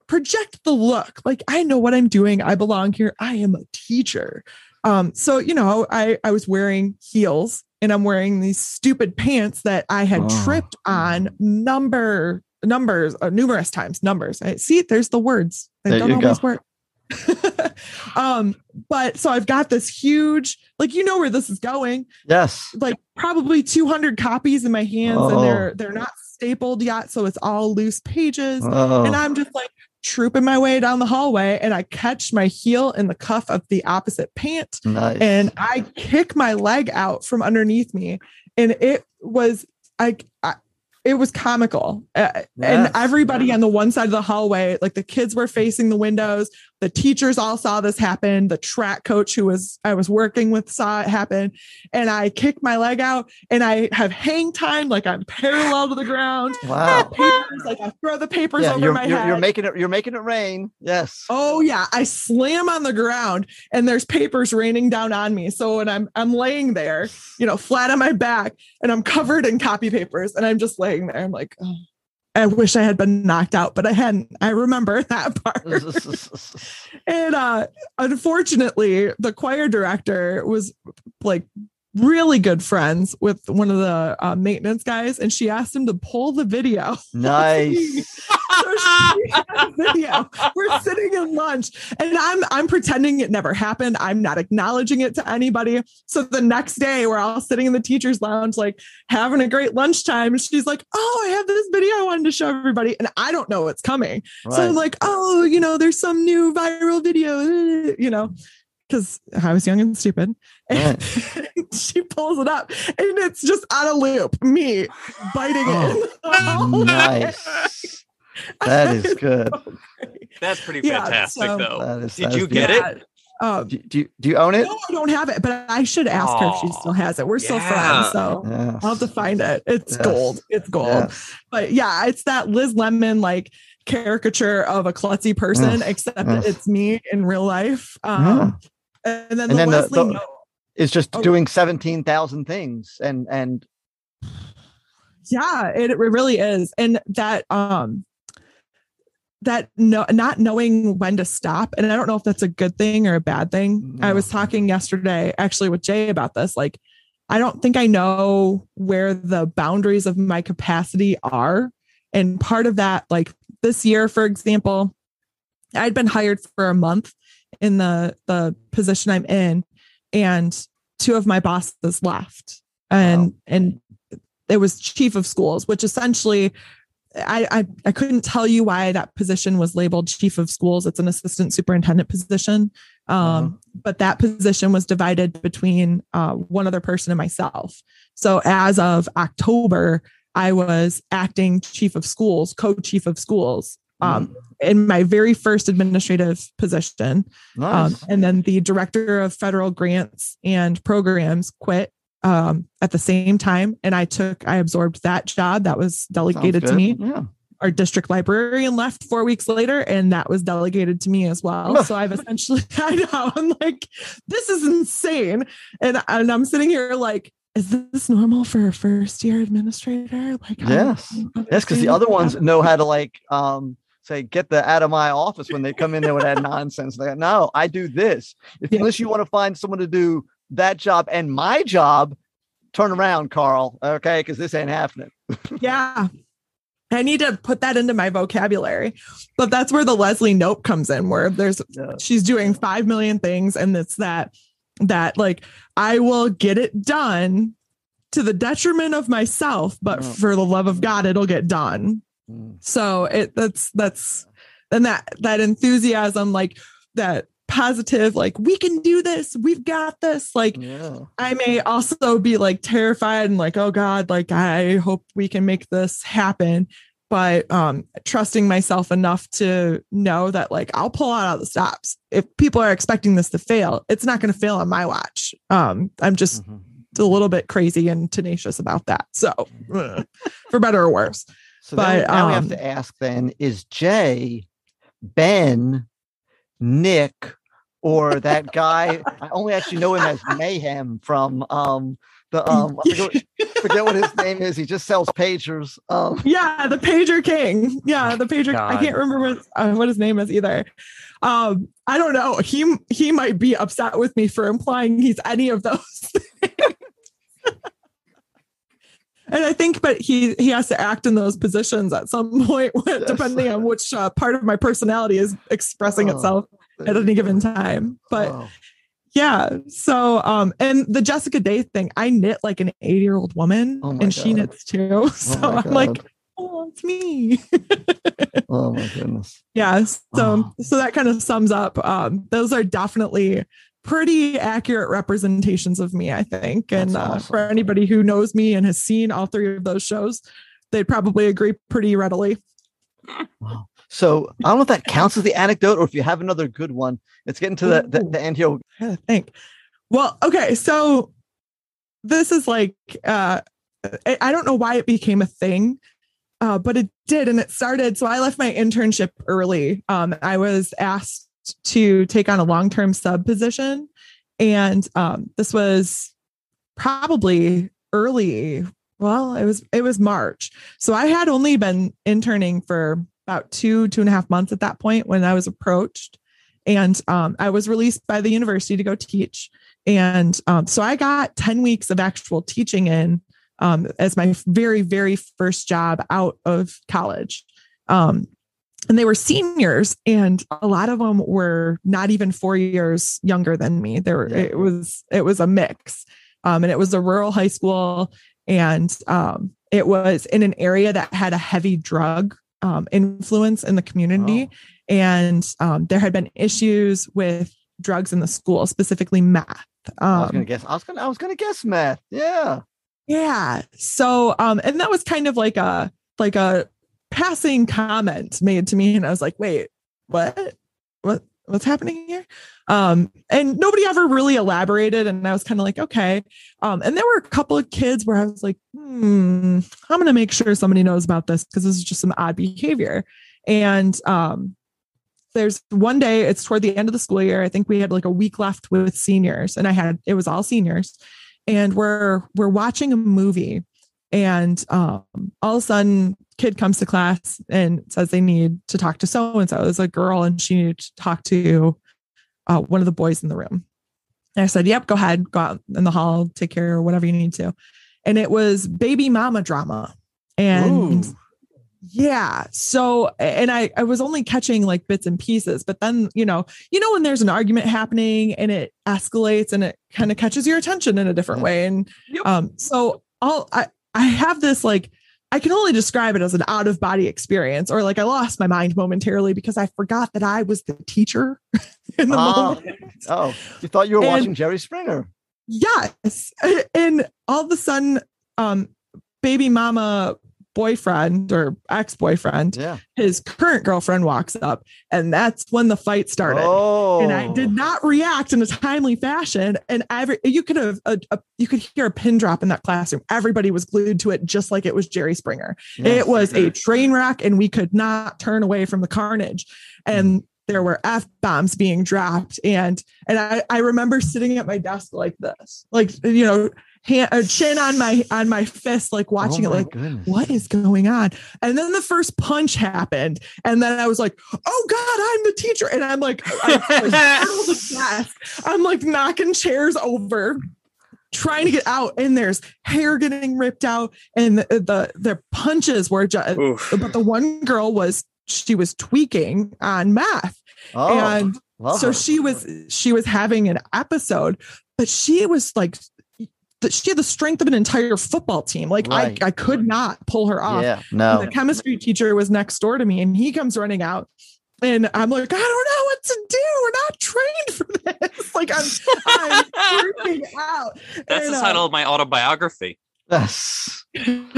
project the look like i know what i'm doing i belong here i am a teacher um so you know i i was wearing heels and i'm wearing these stupid pants that i had Oh. tripped on number numbers uh, numerous times numbers I, see there's the words they There don't always go. work <laughs> um but so i've got this huge like you know where this is going Yes. like probably 200 copies in my hands Oh. and they're they're not stapled yet so it's all loose pages Oh. and i'm just like trooping my way down the hallway and i catch my heel in the cuff of the opposite pant nice. and i kick my leg out from underneath me and it was i, I it was comical Uh, Yes. and everybody on the one side of the hallway like the kids were facing the windows the teachers all saw this happen the track coach who was i was working with saw it happen and i kick my leg out and i have hang time like i'm parallel to the ground wow. papers like i throw the papers Yeah, over you're, my you're, head you're making it. You're making it rain. Yes. Oh yeah, I slam on the ground and there's papers raining down on me. So when I'm I'm laying there, you know, flat on my back and I'm covered in copy papers and I'm just laying there. I'm like, oh, I wish I had been knocked out, but I hadn't. I remember <laughs> that part. <laughs> and uh unfortunately, the choir director was like really good friends with one of the uh, maintenance guys and she asked him to pull the video <laughs> nice. <laughs> so she has video. We're sitting in lunch and I'm I'm pretending it never happened. I'm not acknowledging it to anybody. So the next day we're all sitting in the teacher's lounge, like having a great lunchtime. And she's like, Oh, I have this video I wanted to show everybody. And I don't know what's coming. So I'm like, oh, you know, there's some new viral video, you know, because I was young and stupid. <laughs> And she pulls it up and it's just on a loop, me biting it. Oh, nice. <laughs> That is good. That's pretty Yeah, fantastic, so- though. That is- Did you get beautiful. it? Um, Do, do, you, do you own it? no, I don't have it, but I should ask her if she still has it. We're still friends, so Yes. I'll have to find it. It's Yes. gold. It's gold. Yes. But yeah, it's that Liz Lemon like caricature of a klutzy person, Yes. except Yes. it's me in real life. Um, And then And the then the- Leslie the-. It's just Oh. doing 17,000 things. And, and yeah it, it really is and that um that no not knowing when to stop and i don't know if that's a good thing or a bad thing i was talking yesterday actually with jay about this like i don't think i know where the boundaries of my capacity are and part of that like this year for example i'd been hired for a month in the the position i'm in and two of my bosses left and Wow. and it was chief of schools, which essentially I, I I couldn't tell you why that position was labeled chief of schools. It's an assistant superintendent position, um, Uh-huh. but that position was divided between uh, one other person and myself. So as of October, I was acting chief of schools, co-chief of schools. Um, in my very first administrative position, um, and then the director of federal grants and programs quit um, at the same time. And I took, I absorbed that job that was delegated to me. Yeah. Our district librarian left four weeks later, and that was delegated to me as well. so I've essentially, <laughs> I know, I'm like, this is insane. And, and I'm sitting here like, is this normal for a first year administrator? Like, Yes. Yes, because the other ones know how to like um say get the out of my office when they come in there with that <laughs> nonsense. They go, no, I do this. If Yeah. unless you want to find someone to do that job and my job, turn around, Carl. Okay, because this ain't happening. Yeah. I need to put that into my vocabulary. But that's where the Leslie Knope comes in, where there's Yeah. she's doing five million things, and it's that that like I will get it done to the detriment of myself, but for the love of God, it'll get done. Mm. So it that's that's and that that enthusiasm, like that positive, like, we can do this, we've got this. Like, Yeah. I may also be like terrified and like, oh God, like, I hope we can make this happen. But um, trusting myself enough to know that, like, I'll pull out all the stops. If people are expecting this to fail, it's not going to fail on my watch. Um, I'm just Mhm. a little bit crazy and tenacious about that. So, <laughs> for better or worse. So But, now we have um, to ask then is Jay, Ben, Nick, or that guy? I only actually know him as Mayhem from um the um I forget, what, <laughs> forget what his name is. He just sells pagers. Um Yeah, the pager king. Yeah, the pager. I can't remember what uh, what his name is either. Um, I don't know. He he might be upset with me for implying he's any of those. <laughs> and I think, but he he has to act in those positions at some <laughs> point, depending on which uh, part of my personality is expressing Oh, itself at any given time. But oh, yeah. So, um, and the Jessica Day thing, I knit like an 80 year old woman Oh and she knits too. <laughs> So I'm like, oh, it's me. <laughs> oh my goodness. yeah. So, Oh. so that kind of sums up. Um, those are definitely pretty accurate representations of me, I think. And uh, awesome. for anybody who knows me and has seen all three of those shows, they'd probably agree pretty readily. So I don't know if that counts as the anecdote or if you have another good one. It's getting to the, the, the end here. I think. Well, okay, so this is like uh I I don't know why it became a thing, uh, but it did, and it started. So I left my internship early. Um, I was asked to take on a long-term sub position, and um, this was probably early. Well, it was it was March, so I had only been interning for about two two and a half months at that point when I was approached and um, I was released by the university to go teach. And um, so I got 10 weeks of actual teaching in um, as my very, very first job out of college. Um, and they were seniors, and a lot of them were not even four years younger than me. There, were, it was it was a mix, um, and it was a rural high school, and um, it was in an area that had a heavy drug um, influence in the community Oh. and um, there had been issues with drugs in the school, specifically meth. I was gonna Um, guess. I was gonna. I was gonna guess math. Yeah. yeah. So, um, and that was kind of like a like a passing comment made to me, and I was like, "Wait, what? What? What's happening here?" Um, and nobody ever really elaborated, and I was kind of like, "Okay." Um, and there were a couple of kids where I was like, "Hmm, I'm gonna make sure somebody knows about this because this is just some odd behavior." And um, there's one day it's toward the end of the school year i think we had like a week left with seniors and i had it was all seniors and we're we're watching a movie and um all of a sudden kid comes to class and says they need to talk to so and so it's a girl and she needed to talk to uh, one of the boys in the room and i said yep go ahead go out in the hall take care of whatever you need to and it was baby mama drama and Ooh. yeah. So, and I, I was only catching like bits and pieces, but then, you know, you know, when there's an argument happening and it escalates and it kind of catches your attention in a different way. And, Yep. um, so I'll, I, I have this like, I can only describe it as an out of body experience or like I lost my mind momentarily because I forgot that I was the teacher <laughs> in the Ah. moment. <laughs> Oh, you thought you were And- watching Jerry Springer. Yes. And all of a sudden, um, baby mama boyfriend or ex-boyfriend, Yeah. his current girlfriend walks up, and that's when the fight started. Oh. And I did oh. not react in a timely fashion. And every you could have a, a- you could hear a pin drop in that classroom. Everybody was glued to it, just like it was Jerry Springer. Yes. It was a train wreck, and we could not turn away from the carnage. Hmm. And there were f bombs being dropped, and and I I remember sitting at my desk like this, like you know, hand, uh, chin on my on my fist, like watching oh it, like goodness. what is going on? And then the first punch happened, and then I was like, oh God, I'm the teacher, and I'm like, I, I <laughs> startled the desk. I'm like knocking chairs over trying to get out and there's hair getting ripped out and the the, the punches were just Oof. but the one girl was she was tweaking on math Oh, and so her. she was she was having an episode but she was like that she had the strength of an entire football team like Right. i i could not pull her off Yeah. and the chemistry teacher was next door to me and he comes running out and I'm like, I don't know what to do. We're not trained for this. <laughs> Like I'm, I'm <laughs> freaking out. That's And, the uh, title of my autobiography. Yes. I'm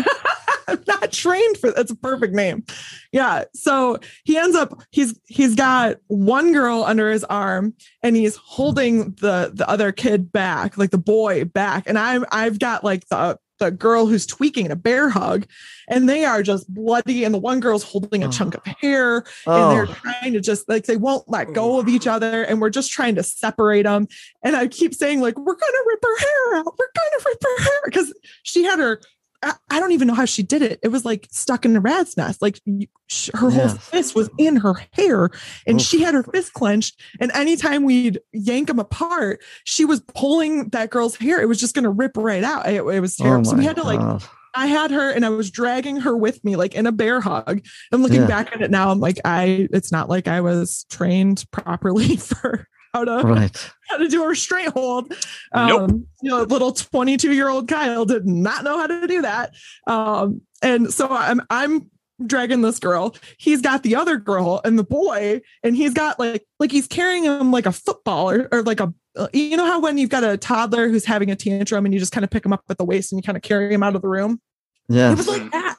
<laughs> not trained for that's a perfect name. Yeah. So he ends up he's he's got one girl under his arm and he's holding the the other kid back, like the boy back. And I'm I've got like the the girl who's tweaking in a bear hug, and they are just bloody. And the one girl's holding a chunk of hair, and they're Oh. trying to just like they won't let go of each other, and we're just trying to separate them. And I keep saying like we're gonna rip her hair out, we're gonna rip her hair because she had her. I, I don't even know how she did it. It was like stuck in a rat's nest. Like you- sh- her whole fist was in her hair, and Oof. she had her fist clenched. And anytime we'd yank them apart, she was pulling that girl's hair. It was just going to rip right out. It, it was oh terrible. so we Oh had to like God. I had her and I was dragging her with me, like in a bear hug. And looking Yeah. back at it now, I'm like, I it's not like I was trained properly <laughs> for how to Right. <laughs> how to do a restraint hold. Nope. Um, you know, little 22 year old Kyle did not know how to do that. Um, and so I'm I'm dragging this girl. He's got the other girl and the boy, and he's got like like he's carrying him like a football or, or like a uh, you know how when you've got a toddler who's having a tantrum and you just kind of pick him up at the waist and you kind of carry him out of the room. Yeah. It was like that.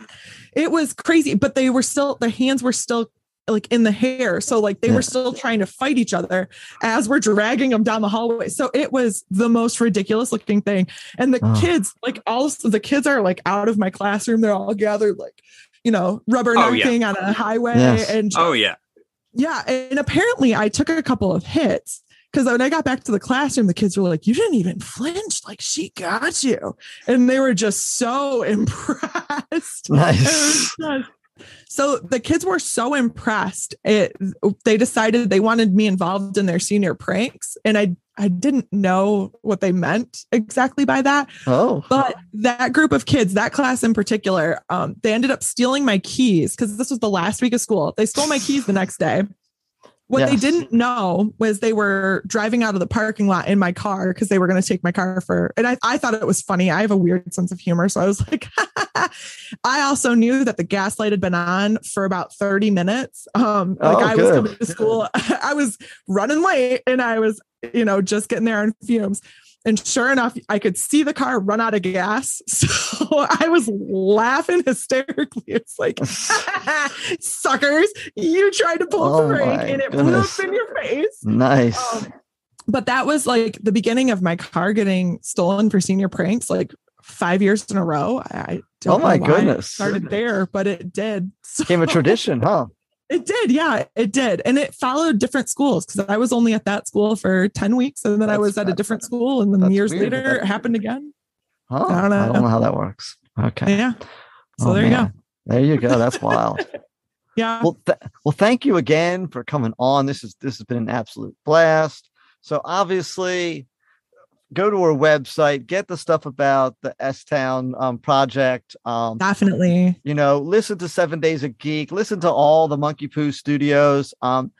It was crazy, but they were still the hands were still like in the hair. So like they Yeah. were still trying to fight each other as we're dragging them down the hallway. So it was the most ridiculous looking thing. And the Oh. kids, like all the kids are like out of my classroom. They're all gathered like, you know, Oh, yeah. rubbernecking on a highway. Yes. And Oh yeah. yeah. And apparently I took a couple of hits because when I got back to the classroom, the kids were like, You didn't even flinch. Like she got you. And they were just so <laughs> impressed. Nice. Just- So the kids were so impressed. It they decided they wanted me involved in their senior pranks. And I I didn't know what they meant exactly by that. Oh. But that group of kids, that class in particular, um, they ended up stealing my keys because this was the last week of school. They stole my keys the next day. What they didn't know was they were driving out of the parking lot in my car because they were going to take my car for, and I, I thought it was funny. I have a weird sense of humor. So I was like, <laughs> I also knew that the gas light had been on for about 30 minutes. Um, like Oh, I was coming to school, <laughs> I was running late and I was, you know, just getting there on fumes. And sure enough, I could see the car run out of gas. <laughs> So I was laughing hysterically. It's like, <laughs> suckers, you tried to pull Oh a prank and it blew up in your face. Nice. Um, but that was like the beginning of my car getting stolen for senior pranks, like five years in a row. I, don't Oh my know why it goodness. started there, but it did. <laughs> So- Became a tradition, huh? It did, yeah, it did, and it followed different schools because I was only at that school for ten weeks, and then I was at a different school, and then years weird later it happened again. Huh? I don't I don't know. how that works. Okay. Yeah. So Oh, there you go. There you go. That's wild. <laughs> Yeah. well, th- well, thank you again for coming on. This is this has been an absolute blast. So obviously, go to our website, get the stuff about the S Town um, project. Um, Definitely. you know, listen to Seven Days a Geek, listen to all the Monkey Poo studios. Um,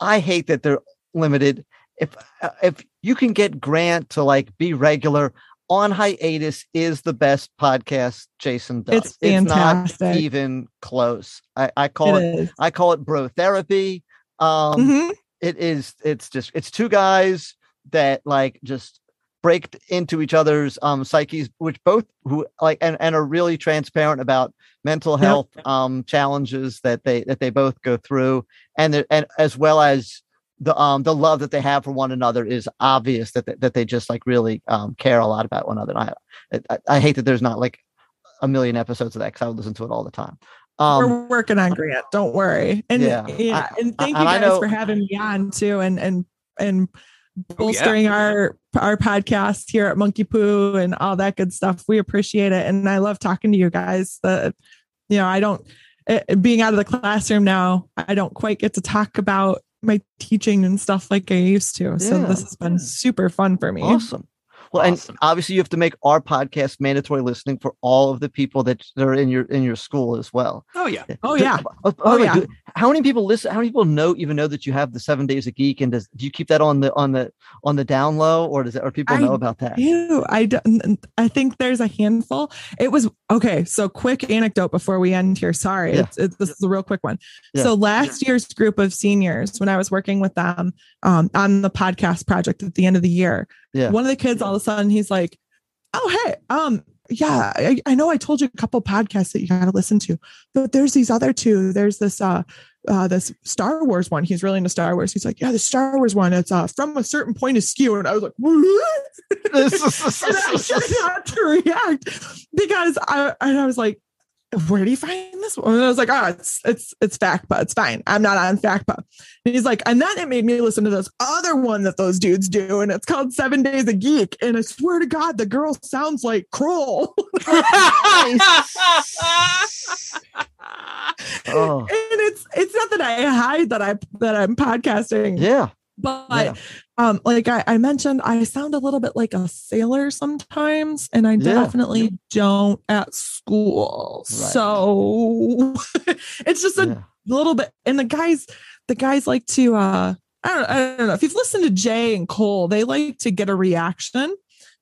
I hate that they're limited. If uh, if you can get Grant to like be regular on hiatus is the best podcast Jason does. It's fantastic. not even close. I, I call It it. I call it bro therapy. Um, Mhm. it is it's just it's two guys that like just break into each other's um psyches which both who like and, and are really transparent about mental health um challenges that they that they both go through and and as well as the um the love that they have for one another is obvious that they, that they just like really um care a lot about one another I, I I hate that there's not like a million episodes of that because I would listen to it all the time um We're working on Grant. Don't worry. And Yeah. yeah, I- and thank and you guys for having me on too, and and and Oh, bolstering our our podcast here at Monkey Poo and all that good stuff. We appreciate it, and I love talking to you guys. The you know, I don't eh, being out of the classroom now. I don't quite get to talk about my teaching and stuff like I used to. So this has been super fun for me. Awesome. Well, Awesome. and obviously you have to make our podcast mandatory listening for all of the people that that are in your in your school as well. Oh yeah. Oh yeah. Oh, Oh, yeah. do- how many people listen? How many people know even know that you have the seven days a geek? And does do you keep that on the on the on the down low, or does it, or people I know about that? Ew, I don't, I think there's a handful. It was okay. So quick anecdote before we end here. Sorry, Yeah. it's, it's this is a real quick one. Yeah. So last year's group of seniors, when I was working with them um, on the podcast project at the end of the year, Yeah. one of the kids all of a sudden he's like, "Oh hey, um, yeah, I, I know I told you a couple podcasts that you got to listen to, but there's these other two. There's this uh." Uh, this Star Wars one. He's really into Star Wars. He's like, yeah, the Star Wars one. It's uh, from a certain point of skew, and I was like, <laughs> and I <laughs> not to react because I and I was like, where do you find this one? And I was like, oh, it's it's it's FactPa. It's fine. I'm not on FactPa. And he's like, and then it made me listen to this other one that those dudes do, and it's called Seven Days a Geek. And I swear to God, the girl sounds like Kroll. <laughs> Oh, and it's it's not that I hide that I that I'm podcasting. yeah. But Yeah. um, like I, I mentioned, I sound a little bit like a sailor sometimes, and I Yeah. definitely don't at school. Right. So <laughs> it's just a Yeah. little bit. And the guys, the guys like to uh I don't, I don't know if you've listened to Jay and Cole, they like to get a reaction.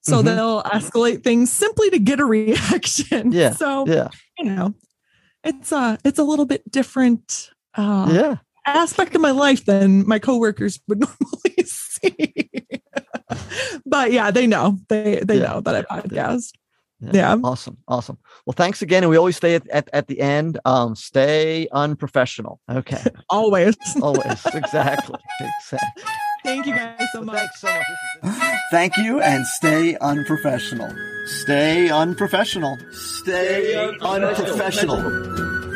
So Mhm. they'll escalate things simply to get a <laughs> reaction. Yeah. So Yeah. you know, it's uh it's a little bit different uh Yeah. Aspect of my life than my coworkers would <laughs> normally see. but yeah, they know. They they Yeah. know that I podcast. Yeah. Awesome. Awesome. Well, thanks again. And we always stay at, at, at the end. Um, stay unprofessional. Okay. <laughs> Always. Always. exactly. <laughs> Exactly. Thank you guys so much. Thanks so much. <gasps> Thank you and stay unprofessional. Stay unprofessional. Stay unprofessional.